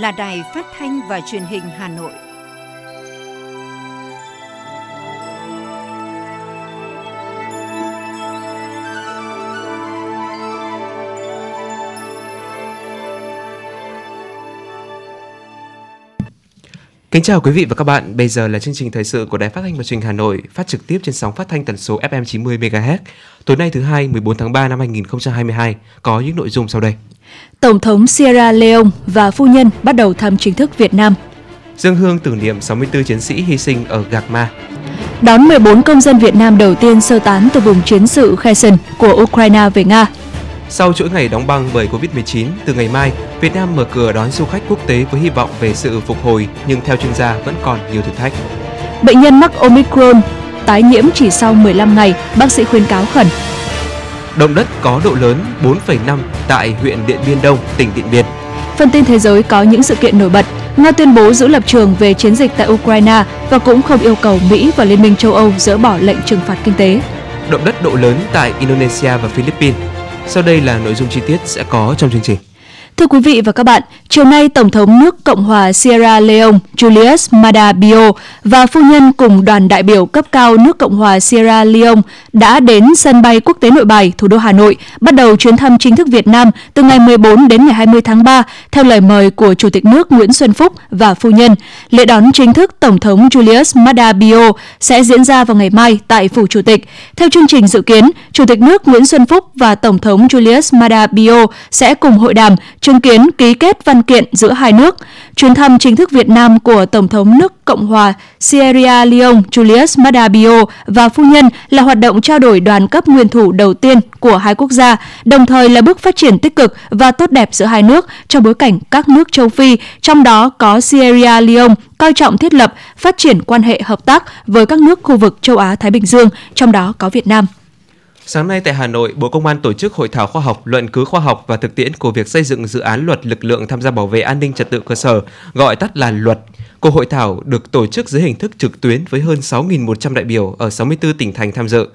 là Đài Phát thanh và Truyền hình Hà Nội. Kính chào quý vị và các bạn. Bây giờ là chương trình thời sự của Đài Phát thanh và Truyền hình Hà Nội, phát trực tiếp trên sóng phát thanh tần số FM 90 MHz. Tối nay thứ hai, 14 tháng 3 năm 2022 có những nội dung sau đây. Tổng thống Sierra Leone và phu nhân bắt đầu thăm chính thức Việt Nam. Dương hương tưởng niệm 64 chiến sĩ hy sinh ở Gạc Ma. Đón 14 công dân Việt Nam đầu tiên sơ tán từ vùng chiến sự Kherson của Ukraine về Nga. Sau chuỗi ngày đóng băng bởi Covid-19, từ ngày mai, Việt Nam mở cửa đón du khách quốc tế với hy vọng về sự phục hồi, nhưng theo chuyên gia vẫn còn nhiều thử thách. Bệnh nhân mắc Omicron tái nhiễm chỉ sau 15 ngày, bác sĩ khuyên cáo khẩn. Động đất có độ lớn 4,5 tại huyện Điện Biên Đông, tỉnh Điện Biên. Phần tin thế giới có những sự kiện nổi bật. Nga tuyên bố giữ lập trường về chiến dịch tại Ukraine và cũng không yêu cầu Mỹ và Liên minh châu Âu dỡ bỏ lệnh trừng phạt kinh tế. Động đất độ lớn tại Indonesia và Philippines. Sau đây là nội dung chi tiết sẽ có trong chương trình. Thưa quý vị và các bạn, chiều nay Tổng thống nước Cộng hòa Sierra Leone Julius Mada Bio và phu nhân cùng đoàn đại biểu cấp cao nước Cộng hòa Sierra Leone đã đến sân bay quốc tế Nội Bài, thủ đô Hà Nội, bắt đầu chuyến thăm chính thức Việt Nam từ ngày 14 đến ngày 20 tháng 3 theo lời mời của Chủ tịch nước Nguyễn Xuân Phúc và phu nhân. Lễ đón chính thức Tổng thống Julius Mada Bio sẽ diễn ra vào ngày mai tại Phủ Chủ tịch. Theo chương trình dự kiến, Chủ tịch nước Nguyễn Xuân Phúc và Tổng thống Julius Mada Bio sẽ cùng hội đàm chứng kiến ký kết văn kiện giữa hai nước. Chuyến thăm chính thức Việt Nam của Tổng thống nước Cộng hòa Sierra Leone Julius Maada Bio và phu nhân là hoạt động trao đổi đoàn cấp nguyên thủ đầu tiên của hai quốc gia, đồng thời là bước phát triển tích cực và tốt đẹp giữa hai nước trong bối cảnh các nước châu Phi, trong đó có Sierra Leone coi trọng thiết lập, phát triển quan hệ hợp tác với các nước khu vực châu Á Thái Bình Dương, trong đó có Việt Nam. Sáng nay tại Hà Nội, Bộ Công an tổ chức hội thảo khoa học, luận cứ khoa học và thực tiễn của việc xây dựng dự án luật lực lượng tham gia bảo vệ an ninh trật tự cơ sở, gọi tắt là luật. Cuộc hội thảo được tổ chức dưới hình thức trực tuyến với hơn 6.100 đại biểu ở 64 tỉnh thành tham dự.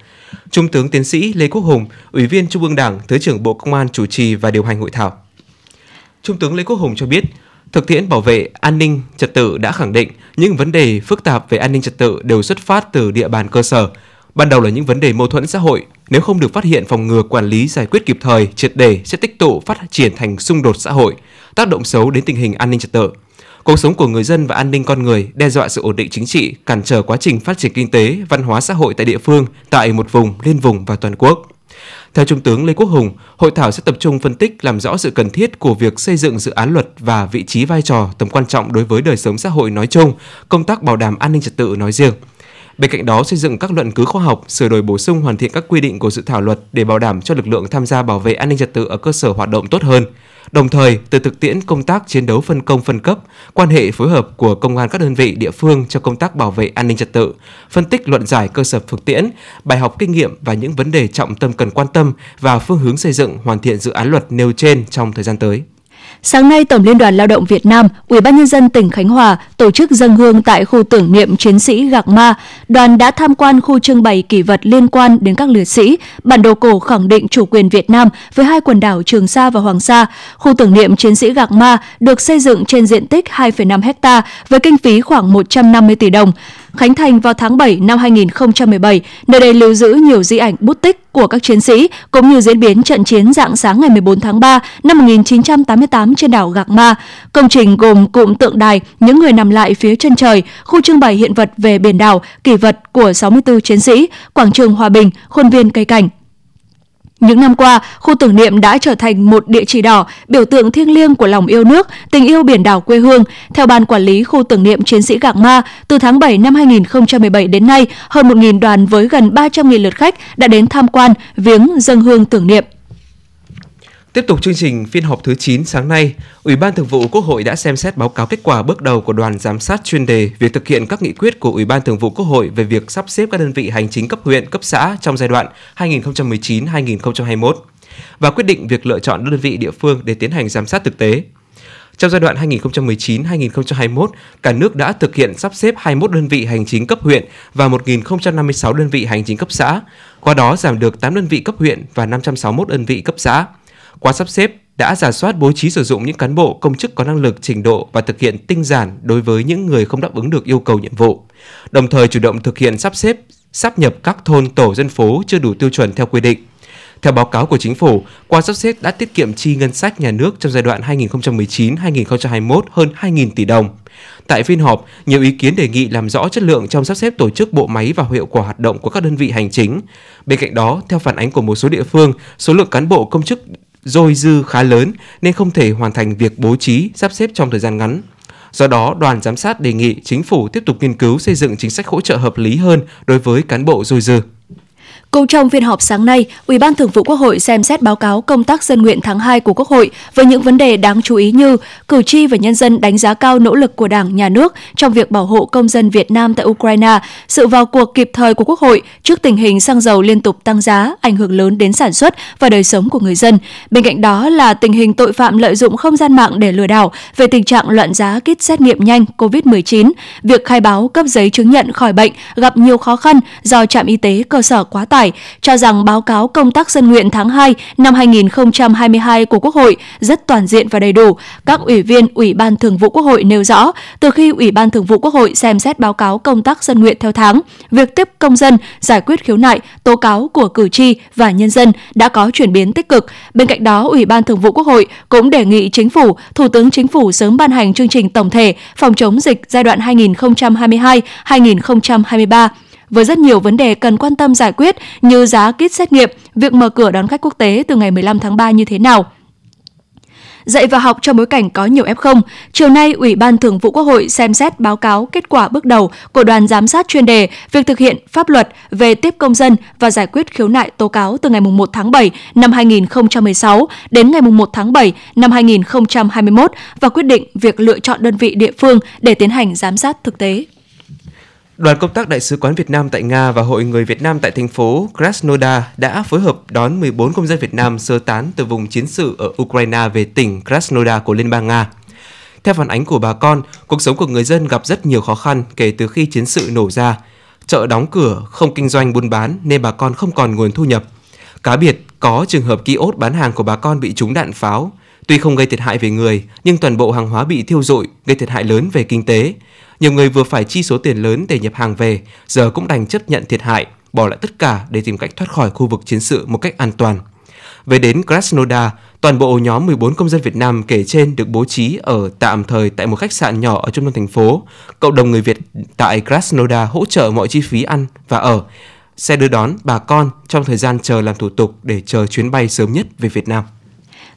Trung tướng tiến sĩ Lê Quốc Hùng, Ủy viên Trung ương Đảng, Thứ trưởng Bộ Công an chủ trì và điều hành hội thảo. Trung tướng Lê Quốc Hùng cho biết, thực tiễn bảo vệ an ninh trật tự đã khẳng định những vấn đề phức tạp về an ninh trật tự đều xuất phát từ địa bàn cơ sở. Ban đầu là những vấn đề mâu thuẫn xã hội, nếu không được phát hiện phòng ngừa quản lý giải quyết kịp thời, triệt để sẽ tích tụ phát triển thành xung đột xã hội, tác động xấu đến tình hình an ninh trật tự. Cuộc sống của người dân và an ninh con người đe dọa sự ổn định chính trị, cản trở quá trình phát triển kinh tế, văn hóa xã hội tại địa phương, tại một vùng, liên vùng và toàn quốc. Theo Trung tướng Lê Quốc Hùng, hội thảo sẽ tập trung phân tích làm rõ sự cần thiết của việc xây dựng dự án luật và vị trí vai trò tầm quan trọng đối với đời sống xã hội nói chung, công tác bảo đảm an ninh trật tự nói riêng. Bên cạnh đó, xây dựng các luận cứ khoa học, sửa đổi bổ sung hoàn thiện các quy định của dự thảo luật để bảo đảm cho lực lượng tham gia bảo vệ an ninh trật tự ở cơ sở hoạt động tốt hơn. Đồng thời, từ thực tiễn công tác chiến đấu phân công phân cấp, quan hệ phối hợp của công an các đơn vị địa phương cho công tác bảo vệ an ninh trật tự, phân tích luận giải cơ sở thực tiễn, bài học kinh nghiệm và những vấn đề trọng tâm cần quan tâm và phương hướng xây dựng hoàn thiện dự án luật nêu trên trong thời gian tới. Sáng nay, Tổng Liên đoàn Lao động Việt Nam, Ủy ban nhân dân tỉnh Khánh Hòa tổ chức dân hương tại khu tưởng niệm chiến sĩ Gạc Ma. Đoàn đã tham quan khu trưng bày kỷ vật liên quan đến các liệt sĩ, bản đồ cổ khẳng định chủ quyền Việt Nam với hai quần đảo Trường Sa và Hoàng Sa. Khu tưởng niệm chiến sĩ Gạc Ma được xây dựng trên diện tích 2,5 hecta với kinh phí khoảng 150 tỷ đồng khánh thành vào tháng 7 năm 2017. Nơi đây lưu giữ nhiều di ảnh bút tích của các chiến sĩ cũng như diễn biến trận chiến dạng sáng ngày 14 tháng 3 năm 1988 trên đảo Gạc Ma. Công trình gồm cụm tượng đài, những người nằm lại phía chân trời, khu trưng bày hiện vật về biển đảo, kỷ vật của 64 chiến sĩ, quảng trường Hòa Bình, khuôn viên cây cảnh, những năm qua, khu tưởng niệm đã trở thành một địa chỉ đỏ, biểu tượng thiêng liêng của lòng yêu nước, tình yêu biển đảo quê hương. Theo Ban Quản lý khu tưởng niệm chiến sĩ Gạc Ma, từ tháng 7 năm 2017 đến nay, hơn 1.000 đoàn với gần 300.000 lượt khách đã đến tham quan, viếng, dân hương tưởng niệm. Tiếp tục chương trình phiên họp thứ 9 sáng nay, Ủy ban Thường vụ Quốc hội đã xem xét báo cáo kết quả bước đầu của đoàn giám sát chuyên đề việc thực hiện các nghị quyết của Ủy ban Thường vụ Quốc hội về việc sắp xếp các đơn vị hành chính cấp huyện, cấp xã trong giai đoạn 2019-2021 và quyết định việc lựa chọn đơn vị địa phương để tiến hành giám sát thực tế. Trong giai đoạn 2019-2021, cả nước đã thực hiện sắp xếp 21 đơn vị hành chính cấp huyện và 1.056 đơn vị hành chính cấp xã, qua đó giảm được 8 đơn vị cấp huyện và 561 đơn vị cấp xã. Qua sắp xếp, đã giả soát bố trí sử dụng những cán bộ công chức có năng lực, trình độ và thực hiện tinh giản đối với những người không đáp ứng được yêu cầu nhiệm vụ. Đồng thời chủ động thực hiện sắp xếp, sắp nhập các thôn tổ dân phố chưa đủ tiêu chuẩn theo quy định. Theo báo cáo của chính phủ, qua sắp xếp đã tiết kiệm chi ngân sách nhà nước trong giai đoạn 2019-2021 hơn 2.000 tỷ đồng. Tại phiên họp, nhiều ý kiến đề nghị làm rõ chất lượng trong sắp xếp tổ chức bộ máy và hiệu quả hoạt động của các đơn vị hành chính. Bên cạnh đó, theo phản ánh của một số địa phương, số lượng cán bộ công chức dôi dư khá lớn nên không thể hoàn thành việc bố trí, sắp xếp trong thời gian ngắn. Do đó, đoàn giám sát đề nghị chính phủ tiếp tục nghiên cứu xây dựng chính sách hỗ trợ hợp lý hơn đối với cán bộ dôi dư. Cũng trong phiên họp sáng nay, Ủy ban Thường vụ Quốc hội xem xét báo cáo công tác dân nguyện tháng 2 của Quốc hội với những vấn đề đáng chú ý như cử tri và nhân dân đánh giá cao nỗ lực của Đảng, Nhà nước trong việc bảo hộ công dân Việt Nam tại Ukraine, sự vào cuộc kịp thời của Quốc hội trước tình hình xăng dầu liên tục tăng giá, ảnh hưởng lớn đến sản xuất và đời sống của người dân. Bên cạnh đó là tình hình tội phạm lợi dụng không gian mạng để lừa đảo về tình trạng loạn giá kit xét nghiệm nhanh COVID-19, việc khai báo cấp giấy chứng nhận khỏi bệnh gặp nhiều khó khăn do trạm y tế cơ sở quá tải cho rằng báo cáo công tác dân nguyện tháng 2 năm 2022 của Quốc hội rất toàn diện và đầy đủ. Các ủy viên Ủy ban Thường vụ Quốc hội nêu rõ, từ khi Ủy ban Thường vụ Quốc hội xem xét báo cáo công tác dân nguyện theo tháng, việc tiếp công dân giải quyết khiếu nại, tố cáo của cử tri và nhân dân đã có chuyển biến tích cực. Bên cạnh đó, Ủy ban Thường vụ Quốc hội cũng đề nghị Chính phủ, Thủ tướng Chính phủ sớm ban hành chương trình tổng thể phòng chống dịch giai đoạn 2022-2023 với rất nhiều vấn đề cần quan tâm giải quyết như giá kit xét nghiệm, việc mở cửa đón khách quốc tế từ ngày 15 tháng 3 như thế nào dạy và học trong bối cảnh có nhiều F0. Chiều nay, Ủy ban Thường vụ Quốc hội xem xét báo cáo kết quả bước đầu của đoàn giám sát chuyên đề việc thực hiện pháp luật về tiếp công dân và giải quyết khiếu nại tố cáo từ ngày 1 tháng 7 năm 2016 đến ngày 1 tháng 7 năm 2021 và quyết định việc lựa chọn đơn vị địa phương để tiến hành giám sát thực tế. Đoàn công tác Đại sứ quán Việt Nam tại Nga và Hội người Việt Nam tại thành phố Krasnodar đã phối hợp đón 14 công dân Việt Nam sơ tán từ vùng chiến sự ở Ukraine về tỉnh Krasnodar của Liên bang Nga. Theo phản ánh của bà con, cuộc sống của người dân gặp rất nhiều khó khăn kể từ khi chiến sự nổ ra. Chợ đóng cửa, không kinh doanh buôn bán nên bà con không còn nguồn thu nhập. Cá biệt, có trường hợp ký ốt bán hàng của bà con bị trúng đạn pháo. Tuy không gây thiệt hại về người, nhưng toàn bộ hàng hóa bị thiêu rụi, gây thiệt hại lớn về kinh tế. Nhiều người vừa phải chi số tiền lớn để nhập hàng về, giờ cũng đành chấp nhận thiệt hại, bỏ lại tất cả để tìm cách thoát khỏi khu vực chiến sự một cách an toàn. Về đến Krasnodar, toàn bộ nhóm 14 công dân Việt Nam kể trên được bố trí ở tạm thời tại một khách sạn nhỏ ở trung tâm thành phố. Cộng đồng người Việt tại Krasnodar hỗ trợ mọi chi phí ăn và ở, xe đưa đón bà con trong thời gian chờ làm thủ tục để chờ chuyến bay sớm nhất về Việt Nam.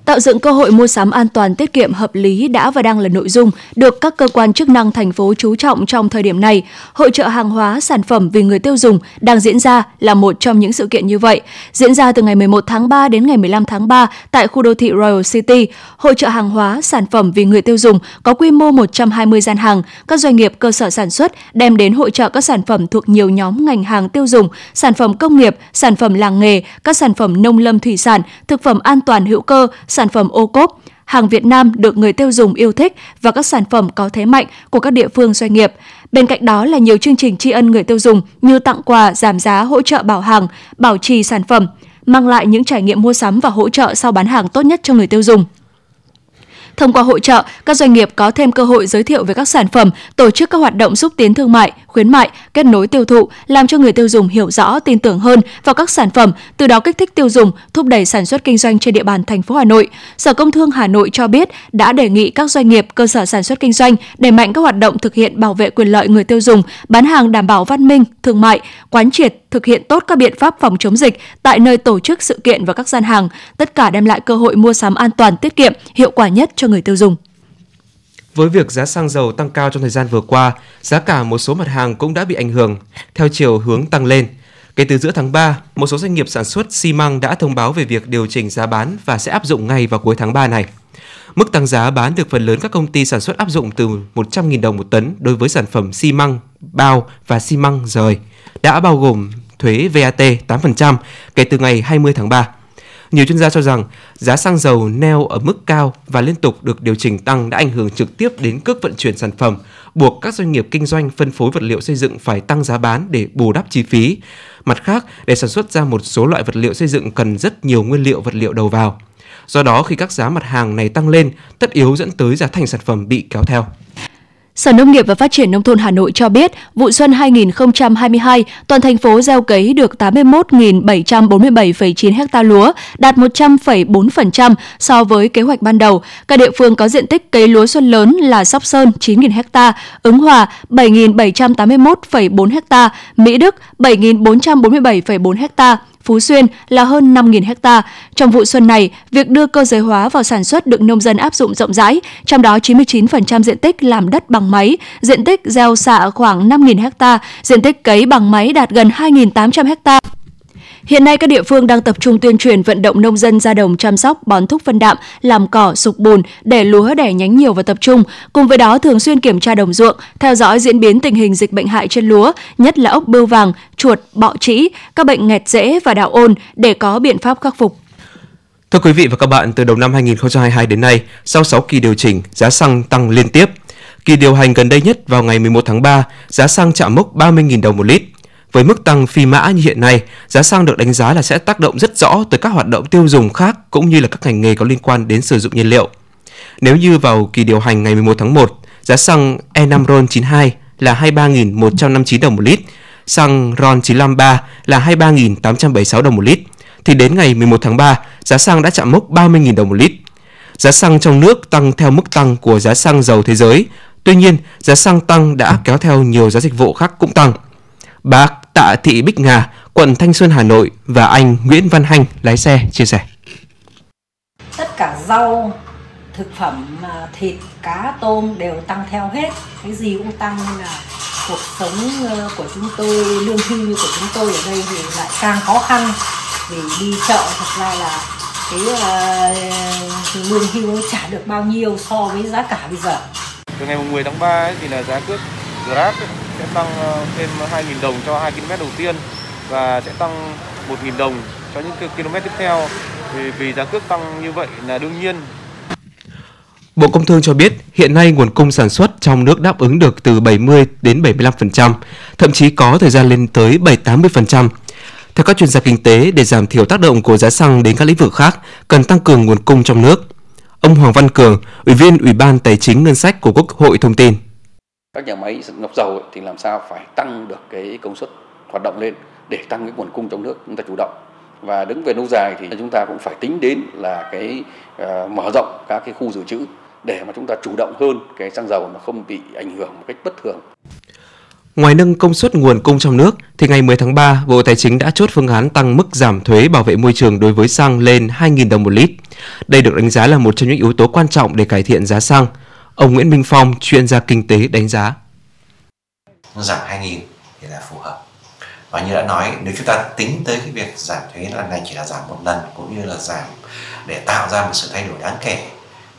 Tạo dựng cơ hội mua sắm an toàn tiết kiệm hợp lý đã và đang là nội dung được các cơ quan chức năng thành phố chú trọng trong thời điểm này. Hội trợ hàng hóa sản phẩm vì người tiêu dùng đang diễn ra là một trong những sự kiện như vậy. Diễn ra từ ngày 11 tháng 3 đến ngày 15 tháng 3 tại khu đô thị Royal City, hội trợ hàng hóa sản phẩm vì người tiêu dùng có quy mô 120 gian hàng, các doanh nghiệp cơ sở sản xuất đem đến hội trợ các sản phẩm thuộc nhiều nhóm ngành hàng tiêu dùng, sản phẩm công nghiệp, sản phẩm làng nghề, các sản phẩm nông lâm thủy sản, thực phẩm an toàn hữu cơ, sản phẩm ô cốp, hàng Việt Nam được người tiêu dùng yêu thích và các sản phẩm có thế mạnh của các địa phương doanh nghiệp. Bên cạnh đó là nhiều chương trình tri ân người tiêu dùng như tặng quà, giảm giá, hỗ trợ bảo hàng, bảo trì sản phẩm, mang lại những trải nghiệm mua sắm và hỗ trợ sau bán hàng tốt nhất cho người tiêu dùng. Thông qua hội trợ, các doanh nghiệp có thêm cơ hội giới thiệu về các sản phẩm, tổ chức các hoạt động xúc tiến thương mại, khuyến mại, kết nối tiêu thụ, làm cho người tiêu dùng hiểu rõ, tin tưởng hơn vào các sản phẩm, từ đó kích thích tiêu dùng, thúc đẩy sản xuất kinh doanh trên địa bàn thành phố Hà Nội. Sở Công Thương Hà Nội cho biết đã đề nghị các doanh nghiệp, cơ sở sản xuất kinh doanh đẩy mạnh các hoạt động thực hiện bảo vệ quyền lợi người tiêu dùng, bán hàng đảm bảo văn minh, thương mại, quán triệt thực hiện tốt các biện pháp phòng chống dịch tại nơi tổ chức sự kiện và các gian hàng, tất cả đem lại cơ hội mua sắm an toàn, tiết kiệm, hiệu quả nhất cho người tiêu dùng. Với việc giá xăng dầu tăng cao trong thời gian vừa qua, giá cả một số mặt hàng cũng đã bị ảnh hưởng theo chiều hướng tăng lên. Kể từ giữa tháng 3, một số doanh nghiệp sản xuất xi măng đã thông báo về việc điều chỉnh giá bán và sẽ áp dụng ngay vào cuối tháng 3 này. Mức tăng giá bán được phần lớn các công ty sản xuất áp dụng từ 100.000 đồng một tấn đối với sản phẩm xi măng, bao và xi măng rời, đã bao gồm thuế VAT 8% kể từ ngày 20 tháng 3. Nhiều chuyên gia cho rằng giá xăng dầu neo ở mức cao và liên tục được điều chỉnh tăng đã ảnh hưởng trực tiếp đến cước vận chuyển sản phẩm, buộc các doanh nghiệp kinh doanh phân phối vật liệu xây dựng phải tăng giá bán để bù đắp chi phí. Mặt khác, để sản xuất ra một số loại vật liệu xây dựng cần rất nhiều nguyên liệu vật liệu đầu vào. Do đó khi các giá mặt hàng này tăng lên, tất yếu dẫn tới giá thành sản phẩm bị kéo theo. Sở Nông nghiệp và Phát triển Nông thôn Hà Nội cho biết, vụ xuân 2022, toàn thành phố gieo cấy được 81.747,9 ha lúa, đạt 100,4% so với kế hoạch ban đầu. Các địa phương có diện tích cấy lúa xuân lớn là Sóc Sơn 9.000 ha, Ứng Hòa 7.781,4 ha, Mỹ Đức 7.447,4 ha, Phú Xuyên là hơn 5.000 ha. Trong vụ xuân này, việc đưa cơ giới hóa vào sản xuất được nông dân áp dụng rộng rãi, trong đó 99% diện tích làm đất bằng máy, diện tích gieo xạ khoảng 5.000 ha, diện tích cấy bằng máy đạt gần 2.800 ha. Hiện nay các địa phương đang tập trung tuyên truyền vận động nông dân ra đồng chăm sóc, bón thúc phân đạm, làm cỏ, sục bùn để lúa đẻ nhánh nhiều và tập trung. Cùng với đó thường xuyên kiểm tra đồng ruộng, theo dõi diễn biến tình hình dịch bệnh hại trên lúa, nhất là ốc bươu vàng, chuột, bọ trĩ, các bệnh nghẹt rễ và đạo ôn để có biện pháp khắc phục. Thưa quý vị và các bạn, từ đầu năm 2022 đến nay, sau 6 kỳ điều chỉnh, giá xăng tăng liên tiếp. Kỳ điều hành gần đây nhất vào ngày 11 tháng 3, giá xăng chạm mốc 30.000 đồng một lít. Với mức tăng phi mã như hiện nay, giá xăng được đánh giá là sẽ tác động rất rõ tới các hoạt động tiêu dùng khác cũng như là các ngành nghề có liên quan đến sử dụng nhiên liệu. Nếu như vào kỳ điều hành ngày 11 tháng 1, giá xăng E5 RON92 là 23.159 đồng một lít, xăng RON953 là 23.876 đồng một lít, thì đến ngày 11 tháng 3, giá xăng đã chạm mốc 30.000 đồng một lít. Giá xăng trong nước tăng theo mức tăng của giá xăng dầu thế giới. Tuy nhiên, giá xăng tăng đã kéo theo nhiều giá dịch vụ khác cũng tăng – Bác Tạ Thị Bích Nga, quận Thanh Xuân, Hà Nội và anh Nguyễn Văn Hanh, lái xe, chia sẻ. Tất cả rau, thực phẩm, à, thịt, cá, tôm đều tăng theo hết. Cái gì cũng tăng nên là cuộc sống ờ, của chúng tôi, lương hưu của chúng tôi ở đây thì lại càng khó khăn. Vì đi chợ thật ra là cái uh, lương hưu trả được bao nhiêu so với giá cả bây giờ. Từ ngày 10 tháng 3 ấy, thì là giá cước Grab ấy, sẽ tăng ờ, thêm 2.000 đồng cho 2 km đầu tiên và sẽ tăng 1.000 đồng cho những km tiếp theo. Vì, vì giá cước tăng như vậy là đương nhiên. Bộ Công Thương cho biết hiện nay nguồn cung sản xuất trong nước đáp ứng được từ 70 đến 75%, thậm chí có thời gian lên tới 7-80%. Theo các chuyên gia kinh tế, để giảm thiểu tác động của giá xăng đến các lĩnh vực khác, cần tăng cường nguồn cung trong nước. Ông Hoàng Văn Cường, Ủy viên Ủy ban Tài chính Ngân sách của Quốc hội thông tin các nhà máy lọc dầu ấy, thì làm sao phải tăng được cái công suất hoạt động lên để tăng cái nguồn cung trong nước chúng ta chủ động và đứng về lâu dài thì chúng ta cũng phải tính đến là cái uh, mở rộng các cái khu dự trữ để mà chúng ta chủ động hơn cái xăng dầu mà không bị ảnh hưởng một cách bất thường. Ngoài nâng công suất nguồn cung trong nước, thì ngày 10 tháng 3, Bộ Tài chính đã chốt phương án tăng mức giảm thuế bảo vệ môi trường đối với xăng lên 2.000 đồng một lít. Đây được đánh giá là một trong những yếu tố quan trọng để cải thiện giá xăng. Ông Nguyễn Minh Phong, chuyên gia kinh tế đánh giá. Giảm 2.000 thì là phù hợp. Và như đã nói, nếu chúng ta tính tới cái việc giảm thuế lần này chỉ là giảm một lần cũng như là giảm để tạo ra một sự thay đổi đáng kể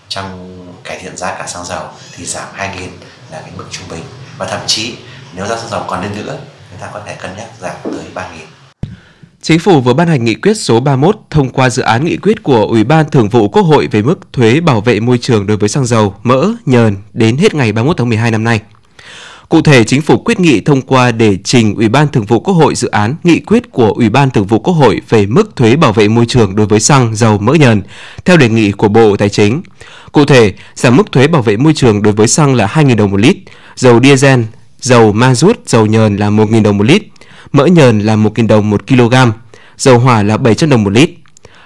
trong cải thiện giá cả xăng dầu thì giảm 2.000 là cái mức trung bình. Và thậm chí nếu giá xăng dầu còn lên nữa, người ta có thể cân nhắc giảm tới 3.000. Chính phủ vừa ban hành nghị quyết số 31 thông qua dự án nghị quyết của Ủy ban Thường vụ Quốc hội về mức thuế bảo vệ môi trường đối với xăng dầu, mỡ, nhờn đến hết ngày 31 tháng 12 năm nay. Cụ thể, Chính phủ quyết nghị thông qua để trình Ủy ban Thường vụ Quốc hội dự án nghị quyết của Ủy ban Thường vụ Quốc hội về mức thuế bảo vệ môi trường đối với xăng, dầu, mỡ nhờn theo đề nghị của Bộ Tài chính. Cụ thể, giảm mức thuế bảo vệ môi trường đối với xăng là 2.000 đồng một lít, dầu diesel, dầu ma rút, dầu nhờn là 1.000 đồng một lít, mỡ nhờn là 1.000 đồng 1 kg, dầu hỏa là 700 đồng một lít.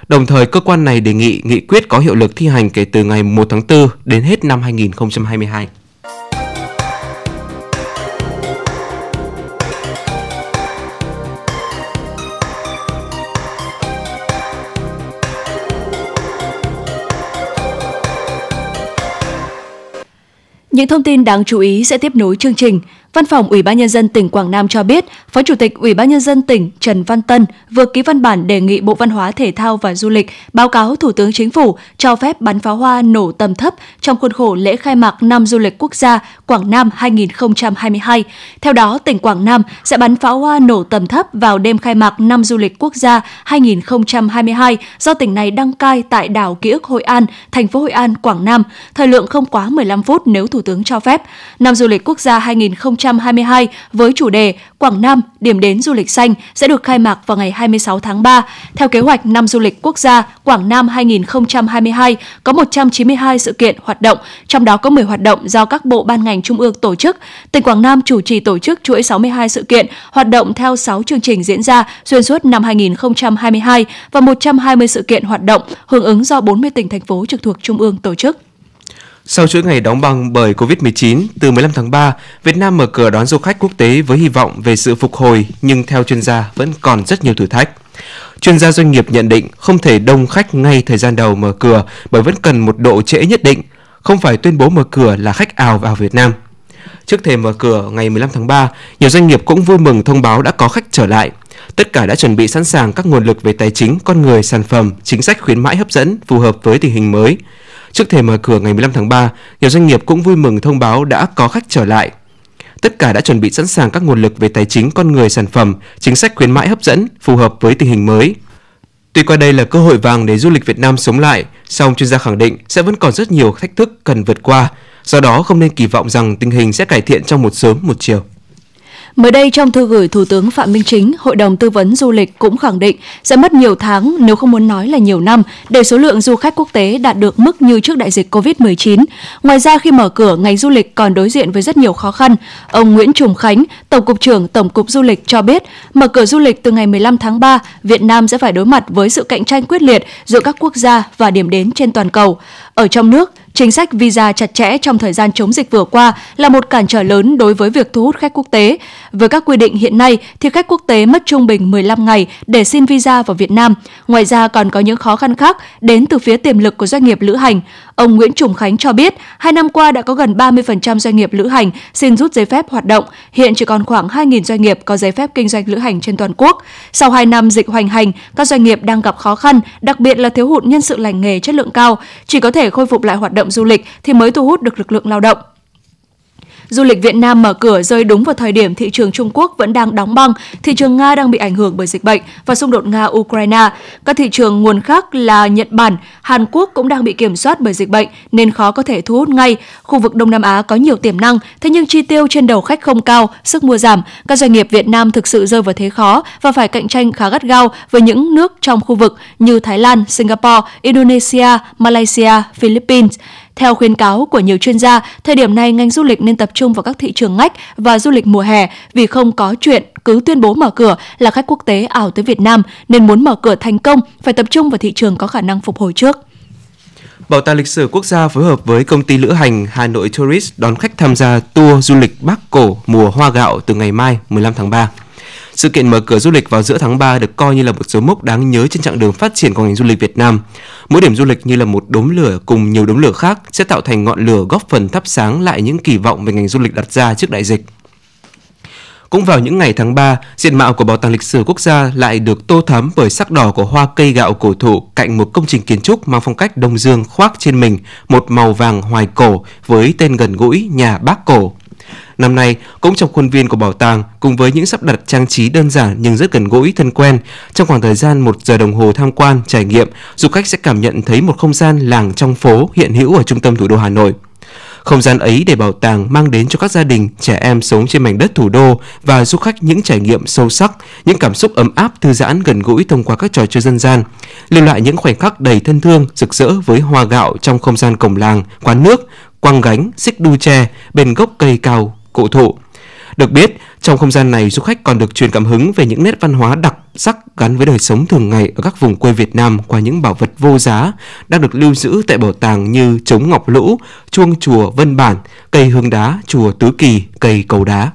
Đồng thời, cơ quan này đề nghị nghị quyết có hiệu lực thi hành kể từ ngày 1 tháng 4 đến hết năm 2022. Những thông tin đáng chú ý sẽ tiếp nối chương trình. Văn phòng Ủy ban nhân dân tỉnh Quảng Nam cho biết, Phó Chủ tịch Ủy ban nhân dân tỉnh Trần Văn Tân vừa ký văn bản đề nghị Bộ Văn hóa Thể thao và Du lịch báo cáo Thủ tướng Chính phủ cho phép bắn pháo hoa nổ tầm thấp trong khuôn khổ lễ khai mạc năm du lịch quốc gia Quảng Nam 2022. Theo đó, tỉnh Quảng Nam sẽ bắn pháo hoa nổ tầm thấp vào đêm khai mạc năm du lịch quốc gia 2022 do tỉnh này đăng cai tại đảo Ký ức Hội An, thành phố Hội An, Quảng Nam. Thời lượng không quá 15 phút nếu Thủ tướng cho phép. Năm du lịch quốc gia 2022 với chủ đề Quảng Nam, điểm đến du lịch xanh sẽ được khai mạc vào ngày 26 tháng 3. Theo kế hoạch năm du lịch quốc gia Quảng Nam 2022 có 192 sự kiện hoạt động, trong đó có 10 hoạt động do các bộ ban ngành trung ương tổ chức. Tỉnh Quảng Nam chủ trì tổ chức chuỗi 62 sự kiện hoạt động theo 6 chương trình diễn ra xuyên suốt năm 2022 và 120 sự kiện hoạt động hưởng ứng do 40 tỉnh thành phố trực thuộc trung ương tổ chức. Sau chuỗi ngày đóng băng bởi Covid-19, từ 15 tháng 3, Việt Nam mở cửa đón du khách quốc tế với hy vọng về sự phục hồi, nhưng theo chuyên gia vẫn còn rất nhiều thử thách. Chuyên gia doanh nghiệp nhận định không thể đông khách ngay thời gian đầu mở cửa bởi vẫn cần một độ trễ nhất định, không phải tuyên bố mở cửa là khách ào vào Việt Nam. Trước thềm mở cửa ngày 15 tháng 3, nhiều doanh nghiệp cũng vui mừng thông báo đã có khách trở lại. Tất cả đã chuẩn bị sẵn sàng các nguồn lực về tài chính, con người, sản phẩm, chính sách khuyến mãi hấp dẫn phù hợp với tình hình mới. Trước thềm mở cửa ngày 15 tháng 3, nhiều doanh nghiệp cũng vui mừng thông báo đã có khách trở lại. Tất cả đã chuẩn bị sẵn sàng các nguồn lực về tài chính, con người, sản phẩm, chính sách khuyến mãi hấp dẫn phù hợp với tình hình mới. Tuy coi đây là cơ hội vàng để du lịch Việt Nam sống lại, song chuyên gia khẳng định sẽ vẫn còn rất nhiều thách thức cần vượt qua, do đó không nên kỳ vọng rằng tình hình sẽ cải thiện trong một sớm một chiều. Mới đây trong thư gửi Thủ tướng Phạm Minh Chính, Hội đồng Tư vấn Du lịch cũng khẳng định sẽ mất nhiều tháng nếu không muốn nói là nhiều năm để số lượng du khách quốc tế đạt được mức như trước đại dịch Covid-19. Ngoài ra khi mở cửa, ngành du lịch còn đối diện với rất nhiều khó khăn. Ông Nguyễn Trùng Khánh, Tổng cục trưởng Tổng cục Du lịch cho biết, mở cửa du lịch từ ngày 15 tháng 3, Việt Nam sẽ phải đối mặt với sự cạnh tranh quyết liệt giữa các quốc gia và điểm đến trên toàn cầu. Ở trong nước, Chính sách visa chặt chẽ trong thời gian chống dịch vừa qua là một cản trở lớn đối với việc thu hút khách quốc tế. Với các quy định hiện nay thì khách quốc tế mất trung bình 15 ngày để xin visa vào Việt Nam. Ngoài ra còn có những khó khăn khác đến từ phía tiềm lực của doanh nghiệp lữ hành. Ông Nguyễn Trùng Khánh cho biết, hai năm qua đã có gần 30% doanh nghiệp lữ hành xin rút giấy phép hoạt động. Hiện chỉ còn khoảng 2.000 doanh nghiệp có giấy phép kinh doanh lữ hành trên toàn quốc. Sau 2 năm dịch hoành hành, các doanh nghiệp đang gặp khó khăn, đặc biệt là thiếu hụt nhân sự lành nghề chất lượng cao. Chỉ có thể khôi phục lại hoạt động du lịch thì mới thu hút được lực lượng lao động. Du lịch Việt Nam mở cửa rơi đúng vào thời điểm thị trường Trung Quốc vẫn đang đóng băng, thị trường Nga đang bị ảnh hưởng bởi dịch bệnh và xung đột Nga-Ukraine. Các thị trường nguồn khác là Nhật Bản, Hàn Quốc cũng đang bị kiểm soát bởi dịch bệnh nên khó có thể thu hút ngay. Khu vực Đông Nam Á có nhiều tiềm năng, thế nhưng chi tiêu trên đầu khách không cao, sức mua giảm. Các doanh nghiệp Việt Nam thực sự rơi vào thế khó và phải cạnh tranh khá gắt gao với những nước trong khu vực như Thái Lan, Singapore, Indonesia, Malaysia, Philippines. Theo khuyến cáo của nhiều chuyên gia, thời điểm này ngành du lịch nên tập trung vào các thị trường ngách và du lịch mùa hè vì không có chuyện cứ tuyên bố mở cửa là khách quốc tế ảo tới Việt Nam nên muốn mở cửa thành công phải tập trung vào thị trường có khả năng phục hồi trước. Bảo tàng lịch sử quốc gia phối hợp với công ty lữ hành Hà Nội Tourist đón khách tham gia tour du lịch Bắc Cổ mùa hoa gạo từ ngày mai 15 tháng 3. Sự kiện mở cửa du lịch vào giữa tháng 3 được coi như là một dấu mốc đáng nhớ trên chặng đường phát triển của ngành du lịch Việt Nam. Mỗi điểm du lịch như là một đốm lửa cùng nhiều đốm lửa khác sẽ tạo thành ngọn lửa góp phần thắp sáng lại những kỳ vọng về ngành du lịch đặt ra trước đại dịch. Cũng vào những ngày tháng 3, diện mạo của Bảo tàng lịch sử quốc gia lại được tô thắm bởi sắc đỏ của hoa cây gạo cổ thụ cạnh một công trình kiến trúc mang phong cách Đông Dương khoác trên mình một màu vàng hoài cổ với tên gần gũi nhà Bác Cổ. Năm nay, cũng trong khuôn viên của bảo tàng, cùng với những sắp đặt trang trí đơn giản nhưng rất gần gũi, thân quen, trong khoảng thời gian một giờ đồng hồ tham quan, trải nghiệm, du khách sẽ cảm nhận thấy một không gian làng trong phố hiện hữu ở trung tâm thủ đô Hà Nội. Không gian ấy để bảo tàng mang đến cho các gia đình, trẻ em sống trên mảnh đất thủ đô và du khách những trải nghiệm sâu sắc, những cảm xúc ấm áp thư giãn gần gũi thông qua các trò chơi dân gian, lưu lại những khoảnh khắc đầy thân thương, rực rỡ với hoa gạo trong không gian cổng làng, quán nước, quăng gánh, xích đu tre bên gốc cây cao cổ thụ. Được biết, trong không gian này du khách còn được truyền cảm hứng về những nét văn hóa đặc sắc gắn với đời sống thường ngày ở các vùng quê Việt Nam qua những bảo vật vô giá đang được lưu giữ tại bảo tàng như trống ngọc lũ, chuông chùa Vân Bản, cây hương đá, chùa Tứ Kỳ, cây cầu đá.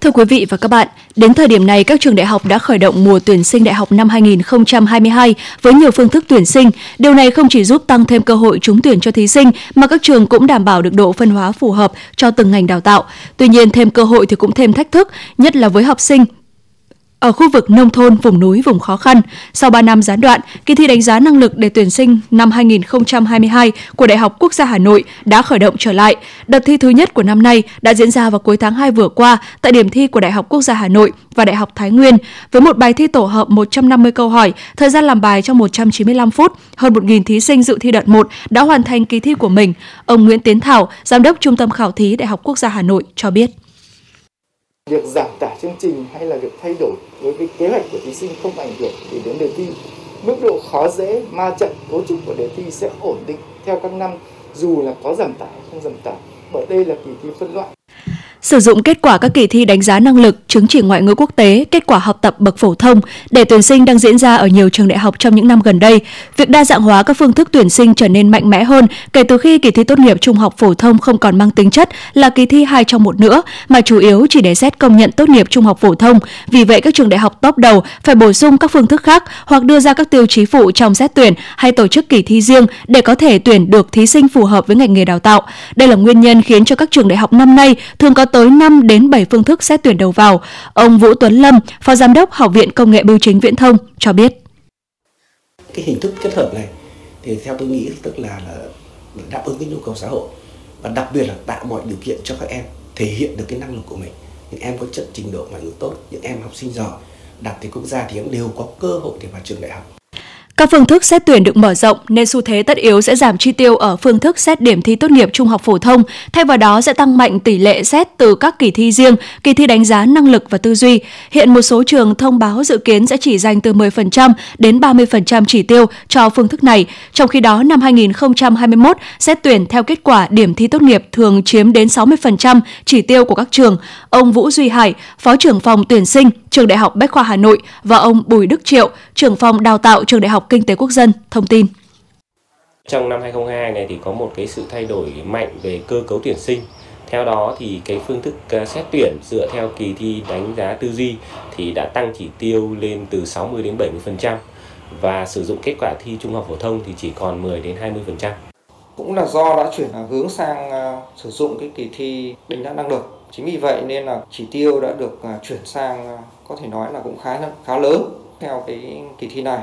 Thưa quý vị và các bạn, đến thời điểm này các trường đại học đã khởi động mùa tuyển sinh đại học năm 2022 với nhiều phương thức tuyển sinh. Điều này không chỉ giúp tăng thêm cơ hội trúng tuyển cho thí sinh mà các trường cũng đảm bảo được độ phân hóa phù hợp cho từng ngành đào tạo. Tuy nhiên thêm cơ hội thì cũng thêm thách thức, nhất là với học sinh ở khu vực nông thôn, vùng núi, vùng khó khăn. Sau 3 năm gián đoạn, kỳ thi đánh giá năng lực để tuyển sinh năm 2022 của Đại học Quốc gia Hà Nội đã khởi động trở lại. Đợt thi thứ nhất của năm nay đã diễn ra vào cuối tháng 2 vừa qua tại điểm thi của Đại học Quốc gia Hà Nội và Đại học Thái Nguyên với một bài thi tổ hợp 150 câu hỏi, thời gian làm bài trong 195 phút. Hơn 1.000 thí sinh dự thi đợt 1 đã hoàn thành kỳ thi của mình. Ông Nguyễn Tiến Thảo, Giám đốc Trung tâm Khảo thí Đại học Quốc gia Hà Nội cho biết. Việc giảm tải chương trình hay là việc thay đổi với cái kế hoạch của thí sinh không ảnh hưởng thì đến đề thi. Mức độ khó dễ, ma trận, cấu trúc của đề thi sẽ ổn định theo các năm dù là có giảm tải không giảm tải. Bởi đây là kỳ thi phân loại. Sử dụng kết quả các kỳ thi đánh giá năng lực, chứng chỉ ngoại ngữ quốc tế, kết quả học tập bậc phổ thông để tuyển sinh đang diễn ra ở nhiều trường đại học trong những năm gần đây. Việc đa dạng hóa các phương thức tuyển sinh trở nên mạnh mẽ hơn kể từ khi kỳ thi tốt nghiệp trung học phổ thông không còn mang tính chất là kỳ thi hai trong một nữa, mà chủ yếu chỉ để xét công nhận tốt nghiệp trung học phổ thông. Vì vậy các trường đại học top đầu phải bổ sung các phương thức khác hoặc đưa ra các tiêu chí phụ trong xét tuyển hay tổ chức kỳ thi riêng để có thể tuyển được thí sinh phù hợp với ngành nghề đào tạo. Đây là nguyên nhân khiến cho các trường đại học năm nay thường có tới 5 đến 7 phương thức xét tuyển đầu vào. Ông Vũ Tuấn Lâm, Phó Giám đốc Học viện Công nghệ Bưu chính Viễn thông cho biết. Cái hình thức kết hợp này thì theo tôi nghĩ tức là, là đáp ứng cái nhu cầu xã hội và đặc biệt là tạo mọi điều kiện cho các em thể hiện được cái năng lực của mình. Những em có chất trình độ ngoại ngữ tốt, những em học sinh giỏi, đạt thì quốc gia thì cũng đều có cơ hội để vào trường đại học. Các phương thức xét tuyển được mở rộng nên xu thế tất yếu sẽ giảm chi tiêu ở phương thức xét điểm thi tốt nghiệp trung học phổ thông, thay vào đó sẽ tăng mạnh tỷ lệ xét từ các kỳ thi riêng, kỳ thi đánh giá năng lực và tư duy. Hiện một số trường thông báo dự kiến sẽ chỉ dành từ 10% đến 30% chỉ tiêu cho phương thức này, trong khi đó năm 2021 xét tuyển theo kết quả điểm thi tốt nghiệp thường chiếm đến 60% chỉ tiêu của các trường. Ông Vũ Duy Hải, Phó trưởng phòng tuyển sinh, Trường Đại học Bách khoa Hà Nội và ông Bùi Đức Triệu, trưởng phòng đào tạo Trường Đại học Kinh tế Quốc dân thông tin. Trong năm 2022 này thì có một cái sự thay đổi mạnh về cơ cấu tuyển sinh. Theo đó thì cái phương thức à, xét tuyển dựa theo kỳ thi đánh giá tư duy thì đã tăng chỉ tiêu lên từ 60 đến 70% và sử dụng kết quả thi trung học phổ thông thì chỉ còn 10 đến 20%. Cũng là do đã chuyển hướng sang uh, sử dụng cái kỳ thi đánh giá năng lực. Chính vì vậy nên là chỉ tiêu đã được uh, chuyển sang có thể nói là cũng khá khá lớn theo cái kỳ thi này.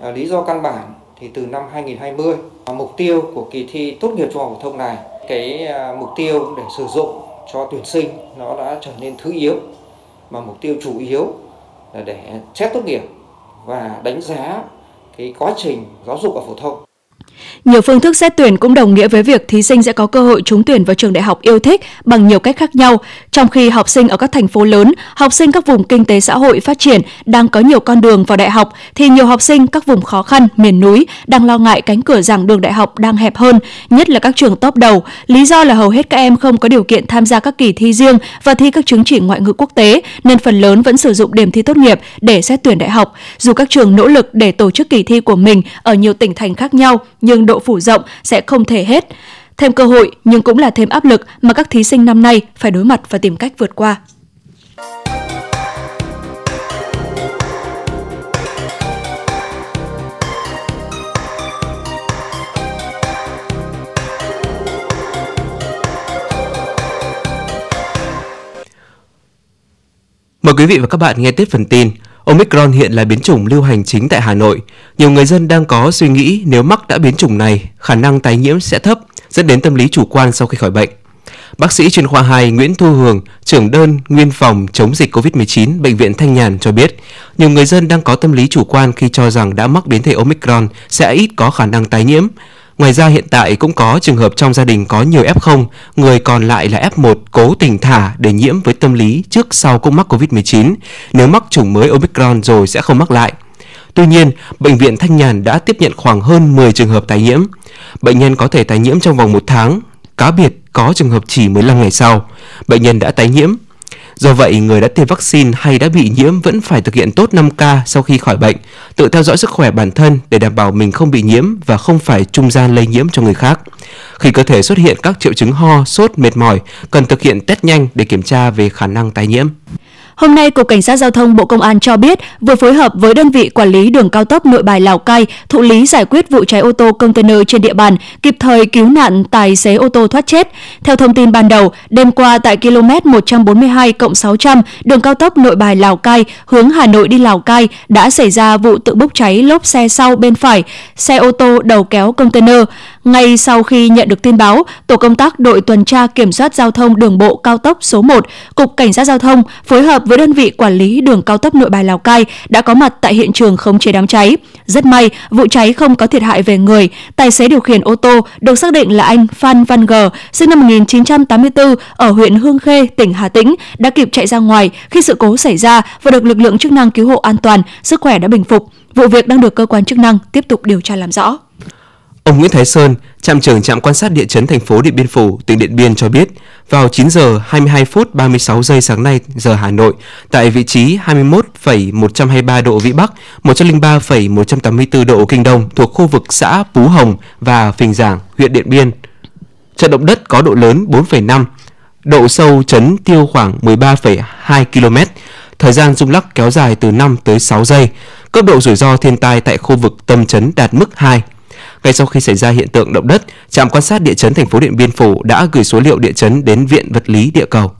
À, lý do căn bản thì từ năm 2020 à, mục tiêu của kỳ thi tốt nghiệp trung học phổ thông này, cái à, mục tiêu để sử dụng cho tuyển sinh nó đã trở nên thứ yếu, mà mục tiêu chủ yếu là để xét tốt nghiệp và đánh giá cái quá trình giáo dục ở phổ thông nhiều phương thức xét tuyển cũng đồng nghĩa với việc thí sinh sẽ có cơ hội trúng tuyển vào trường đại học yêu thích bằng nhiều cách khác nhau. Trong khi học sinh ở các thành phố lớn, học sinh các vùng kinh tế xã hội phát triển đang có nhiều con đường vào đại học, thì nhiều học sinh các vùng khó khăn, miền núi đang lo ngại cánh cửa giảng đường đại học đang hẹp hơn, nhất là các trường top đầu. Lý do là hầu hết các em không có điều kiện tham gia các kỳ thi riêng và thi các chứng chỉ ngoại ngữ quốc tế, nên phần lớn vẫn sử dụng điểm thi tốt nghiệp để xét tuyển đại học. Dù các trường nỗ lực để tổ chức kỳ thi của mình ở nhiều tỉnh thành khác nhau, nhưng độ phủ rộng sẽ không thể hết. Thêm cơ hội nhưng cũng là thêm áp lực mà các thí sinh năm nay phải đối mặt và tìm cách vượt qua. Mời quý vị và các bạn nghe tiếp phần tin. Omicron hiện là biến chủng lưu hành chính tại Hà Nội. Nhiều người dân đang có suy nghĩ nếu mắc đã biến chủng này, khả năng tái nhiễm sẽ thấp, dẫn đến tâm lý chủ quan sau khi khỏi bệnh. Bác sĩ chuyên khoa 2 Nguyễn Thu Hường, trưởng đơn nguyên phòng chống dịch COVID-19 Bệnh viện Thanh Nhàn cho biết, nhiều người dân đang có tâm lý chủ quan khi cho rằng đã mắc biến thể Omicron sẽ ít có khả năng tái nhiễm. Ngoài ra hiện tại cũng có trường hợp trong gia đình có nhiều F0, người còn lại là F1 cố tình thả để nhiễm với tâm lý trước sau cũng mắc Covid-19. Nếu mắc chủng mới Omicron rồi sẽ không mắc lại. Tuy nhiên, Bệnh viện Thanh Nhàn đã tiếp nhận khoảng hơn 10 trường hợp tái nhiễm. Bệnh nhân có thể tái nhiễm trong vòng một tháng, cá biệt có trường hợp chỉ 15 ngày sau. Bệnh nhân đã tái nhiễm, Do vậy, người đã tiêm vaccine hay đã bị nhiễm vẫn phải thực hiện tốt 5K sau khi khỏi bệnh, tự theo dõi sức khỏe bản thân để đảm bảo mình không bị nhiễm và không phải trung gian lây nhiễm cho người khác. Khi cơ thể xuất hiện các triệu chứng ho, sốt, mệt mỏi, cần thực hiện test nhanh để kiểm tra về khả năng tái nhiễm. Hôm nay, Cục Cảnh sát Giao thông Bộ Công an cho biết vừa phối hợp với đơn vị quản lý đường cao tốc nội bài Lào Cai thụ lý giải quyết vụ cháy ô tô container trên địa bàn, kịp thời cứu nạn tài xế ô tô thoát chết. Theo thông tin ban đầu, đêm qua tại km 142 600 đường cao tốc nội bài Lào Cai hướng Hà Nội đi Lào Cai đã xảy ra vụ tự bốc cháy lốp xe sau bên phải, xe ô tô đầu kéo container. Ngay sau khi nhận được tin báo, tổ công tác đội tuần tra kiểm soát giao thông đường bộ cao tốc số 1, Cục Cảnh sát Giao thông phối hợp hợp với đơn vị quản lý đường cao tốc Nội Bài Lào Cai đã có mặt tại hiện trường khống chế đám cháy. Rất may, vụ cháy không có thiệt hại về người. Tài xế điều khiển ô tô được xác định là anh Phan Văn G, sinh năm 1984 ở huyện Hương Khê, tỉnh Hà Tĩnh, đã kịp chạy ra ngoài khi sự cố xảy ra và được lực lượng chức năng cứu hộ an toàn, sức khỏe đã bình phục. Vụ việc đang được cơ quan chức năng tiếp tục điều tra làm rõ. Ông Nguyễn Thái Sơn, trạm trưởng trạm quan sát địa chấn thành phố Điện Biên Phủ, tỉnh Điện Biên cho biết, vào 9 giờ 22 phút 36 giây sáng nay giờ Hà Nội, tại vị trí 21,123 độ Vĩ Bắc, 103,184 độ Kinh Đông thuộc khu vực xã Pú Hồng và Phình Giảng, huyện Điện Biên. Trận động đất có độ lớn 4,5, độ sâu chấn tiêu khoảng 13,2 km, thời gian rung lắc kéo dài từ 5 tới 6 giây. Cấp độ rủi ro thiên tai tại khu vực tâm chấn đạt mức 2. Ngay sau khi xảy ra hiện tượng động đất, trạm quan sát địa chấn thành phố Điện Biên Phủ đã gửi số liệu địa chấn đến Viện Vật lý Địa cầu.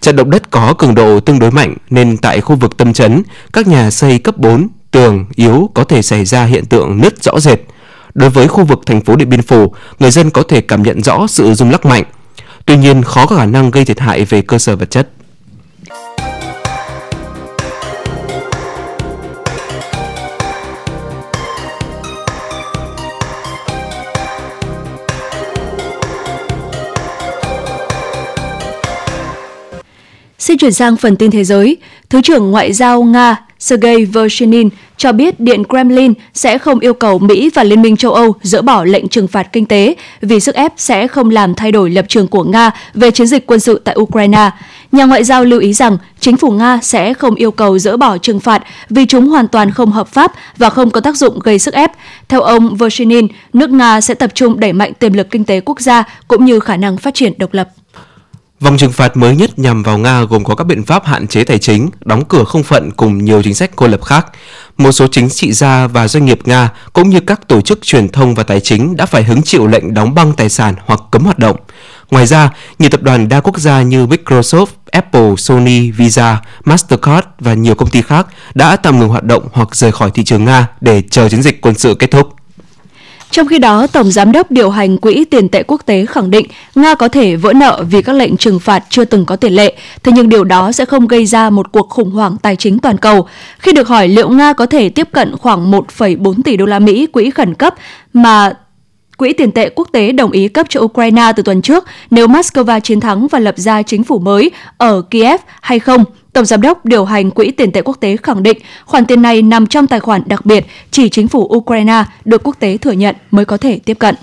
Trận động đất có cường độ tương đối mạnh nên tại khu vực tâm chấn, các nhà xây cấp 4, tường yếu có thể xảy ra hiện tượng nứt rõ rệt. Đối với khu vực thành phố Điện Biên Phủ, người dân có thể cảm nhận rõ sự rung lắc mạnh. Tuy nhiên, khó có khả năng gây thiệt hại về cơ sở vật chất. Xin chuyển sang phần tin thế giới. Thứ trưởng Ngoại giao Nga Sergei Vershinin cho biết Điện Kremlin sẽ không yêu cầu Mỹ và Liên minh châu Âu dỡ bỏ lệnh trừng phạt kinh tế vì sức ép sẽ không làm thay đổi lập trường của Nga về chiến dịch quân sự tại Ukraine. Nhà ngoại giao lưu ý rằng chính phủ Nga sẽ không yêu cầu dỡ bỏ trừng phạt vì chúng hoàn toàn không hợp pháp và không có tác dụng gây sức ép. Theo ông Vershinin, nước Nga sẽ tập trung đẩy mạnh tiềm lực kinh tế quốc gia cũng như khả năng phát triển độc lập. Vòng trừng phạt mới nhất nhằm vào Nga gồm có các biện pháp hạn chế tài chính, đóng cửa không phận cùng nhiều chính sách cô lập khác. Một số chính trị gia và doanh nghiệp Nga cũng như các tổ chức truyền thông và tài chính đã phải hứng chịu lệnh đóng băng tài sản hoặc cấm hoạt động. Ngoài ra, nhiều tập đoàn đa quốc gia như Microsoft, Apple, Sony, Visa, Mastercard và nhiều công ty khác đã tạm ngừng hoạt động hoặc rời khỏi thị trường Nga để chờ chiến dịch quân sự kết thúc. Trong khi đó, Tổng Giám đốc điều hành Quỹ tiền tệ quốc tế khẳng định Nga có thể vỡ nợ vì các lệnh trừng phạt chưa từng có tiền lệ, thế nhưng điều đó sẽ không gây ra một cuộc khủng hoảng tài chính toàn cầu. Khi được hỏi liệu Nga có thể tiếp cận khoảng 1,4 tỷ đô la Mỹ quỹ khẩn cấp mà Quỹ tiền tệ quốc tế đồng ý cấp cho Ukraine từ tuần trước nếu Moscow chiến thắng và lập ra chính phủ mới ở Kiev hay không. Tổng giám đốc điều hành Quỹ tiền tệ quốc tế khẳng định khoản tiền này nằm trong tài khoản đặc biệt chỉ chính phủ Ukraine được quốc tế thừa nhận mới có thể tiếp cận.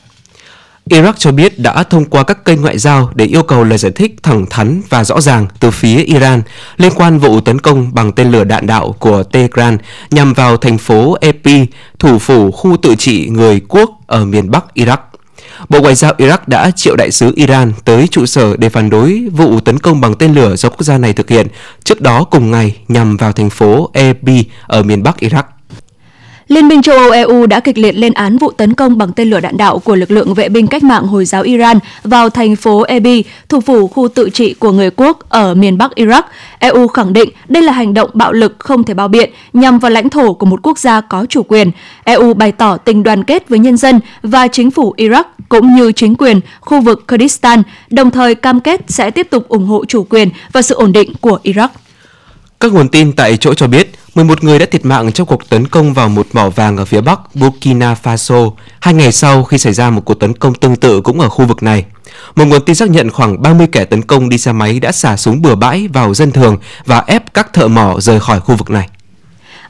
Iraq cho biết đã thông qua các kênh ngoại giao để yêu cầu lời giải thích thẳng thắn và rõ ràng từ phía Iran liên quan vụ tấn công bằng tên lửa đạn đạo của Tehran nhằm vào thành phố Epi, thủ phủ khu tự trị người quốc ở miền Bắc Iraq. Bộ Ngoại giao Iraq đã triệu đại sứ Iran tới trụ sở để phản đối vụ tấn công bằng tên lửa do quốc gia này thực hiện, trước đó cùng ngày nhằm vào thành phố Epi ở miền Bắc Iraq. Liên minh châu Âu EU đã kịch liệt lên án vụ tấn công bằng tên lửa đạn đạo của lực lượng vệ binh cách mạng Hồi giáo Iran vào thành phố Ebi, thủ phủ khu tự trị của người quốc ở miền Bắc Iraq. EU khẳng định đây là hành động bạo lực không thể bao biện nhằm vào lãnh thổ của một quốc gia có chủ quyền. EU bày tỏ tình đoàn kết với nhân dân và chính phủ Iraq cũng như chính quyền khu vực Kurdistan, đồng thời cam kết sẽ tiếp tục ủng hộ chủ quyền và sự ổn định của Iraq. Các nguồn tin tại chỗ cho biết 11 người đã thiệt mạng trong cuộc tấn công vào một mỏ vàng ở phía bắc Burkina Faso, hai ngày sau khi xảy ra một cuộc tấn công tương tự cũng ở khu vực này. Một nguồn tin xác nhận khoảng 30 kẻ tấn công đi xe máy đã xả súng bừa bãi vào dân thường và ép các thợ mỏ rời khỏi khu vực này.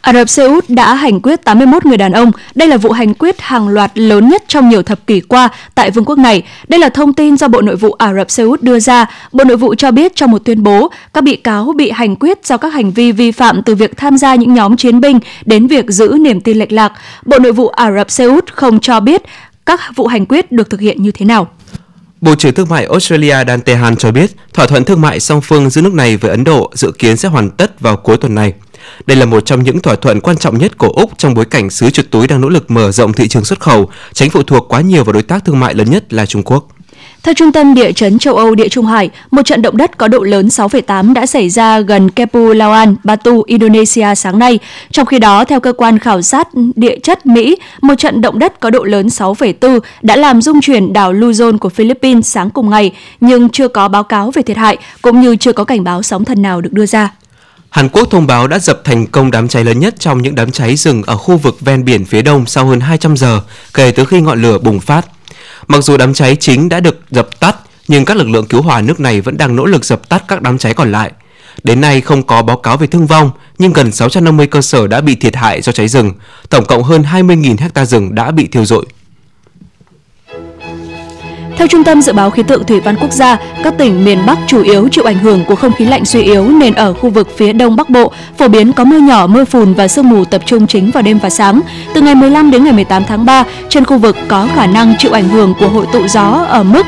Ả Rập Xê Út đã hành quyết 81 người đàn ông. Đây là vụ hành quyết hàng loạt lớn nhất trong nhiều thập kỷ qua tại vương quốc này. Đây là thông tin do Bộ Nội vụ Ả Rập Xê Út đưa ra. Bộ Nội vụ cho biết trong một tuyên bố, các bị cáo bị hành quyết do các hành vi vi phạm từ việc tham gia những nhóm chiến binh đến việc giữ niềm tin lệch lạc. Bộ Nội vụ Ả Rập Xê Út không cho biết các vụ hành quyết được thực hiện như thế nào. Bộ trưởng Thương mại Australia Dan Tehan cho biết thỏa thuận thương mại song phương giữa nước này với Ấn Độ dự kiến sẽ hoàn tất vào cuối tuần này. Đây là một trong những thỏa thuận quan trọng nhất của Úc trong bối cảnh xứ chuột túi đang nỗ lực mở rộng thị trường xuất khẩu, tránh phụ thuộc quá nhiều vào đối tác thương mại lớn nhất là Trung Quốc. Theo Trung tâm Địa chấn châu Âu Địa Trung Hải, một trận động đất có độ lớn 6,8 đã xảy ra gần Kepulauan, Batu, Indonesia sáng nay. Trong khi đó, theo cơ quan khảo sát địa chất Mỹ, một trận động đất có độ lớn 6,4 đã làm rung chuyển đảo Luzon của Philippines sáng cùng ngày, nhưng chưa có báo cáo về thiệt hại cũng như chưa có cảnh báo sóng thần nào được đưa ra. Hàn Quốc thông báo đã dập thành công đám cháy lớn nhất trong những đám cháy rừng ở khu vực ven biển phía đông sau hơn 200 giờ kể từ khi ngọn lửa bùng phát. Mặc dù đám cháy chính đã được dập tắt, nhưng các lực lượng cứu hỏa nước này vẫn đang nỗ lực dập tắt các đám cháy còn lại. Đến nay không có báo cáo về thương vong, nhưng gần 650 cơ sở đã bị thiệt hại do cháy rừng. Tổng cộng hơn 20.000 hecta rừng đã bị thiêu rụi. Theo Trung tâm Dự báo Khí tượng Thủy văn Quốc gia, các tỉnh miền Bắc chủ yếu chịu ảnh hưởng của không khí lạnh suy yếu nên ở khu vực phía Đông Bắc Bộ phổ biến có mưa nhỏ, mưa phùn và sương mù tập trung chính vào đêm và sáng. Từ ngày 15 đến ngày 18 tháng 3, trên khu vực có khả năng chịu ảnh hưởng của hội tụ gió ở mức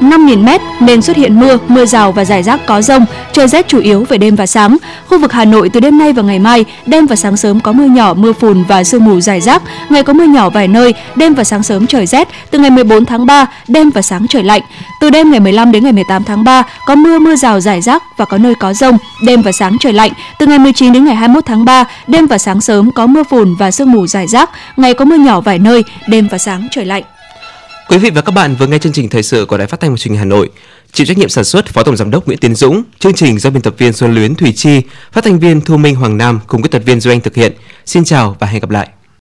5.000m nên xuất hiện mưa, mưa rào và rải rác có rông, trời rét chủ yếu về đêm và sáng. Khu vực Hà Nội từ đêm nay và ngày mai, đêm và sáng sớm có mưa nhỏ, mưa phùn và sương mù rải rác, ngày có mưa nhỏ vài nơi, đêm và sáng sớm trời rét. Từ ngày 14 tháng 3, đêm và sáng trời lạnh. Từ đêm ngày 15 đến ngày 18 tháng 3, có mưa, mưa rào rải rác và có nơi có rông, đêm và sáng trời lạnh. Từ ngày 19 đến ngày 21 tháng 3, đêm và sáng sớm có mưa phùn và sương mù rải rác, ngày có mưa nhỏ vài nơi, đêm và sáng trời lạnh. Quý vị và các bạn vừa nghe chương trình thời sự của Đài Phát thanh và Truyền hình Hà Nội. Chịu trách nhiệm sản xuất Phó Tổng giám đốc Nguyễn Tiến Dũng, chương trình do biên tập viên Xuân Luyến Thủy Chi, phát thanh viên Thu Minh Hoàng Nam cùng kỹ thuật viên Duy Anh thực hiện. Xin chào và hẹn gặp lại.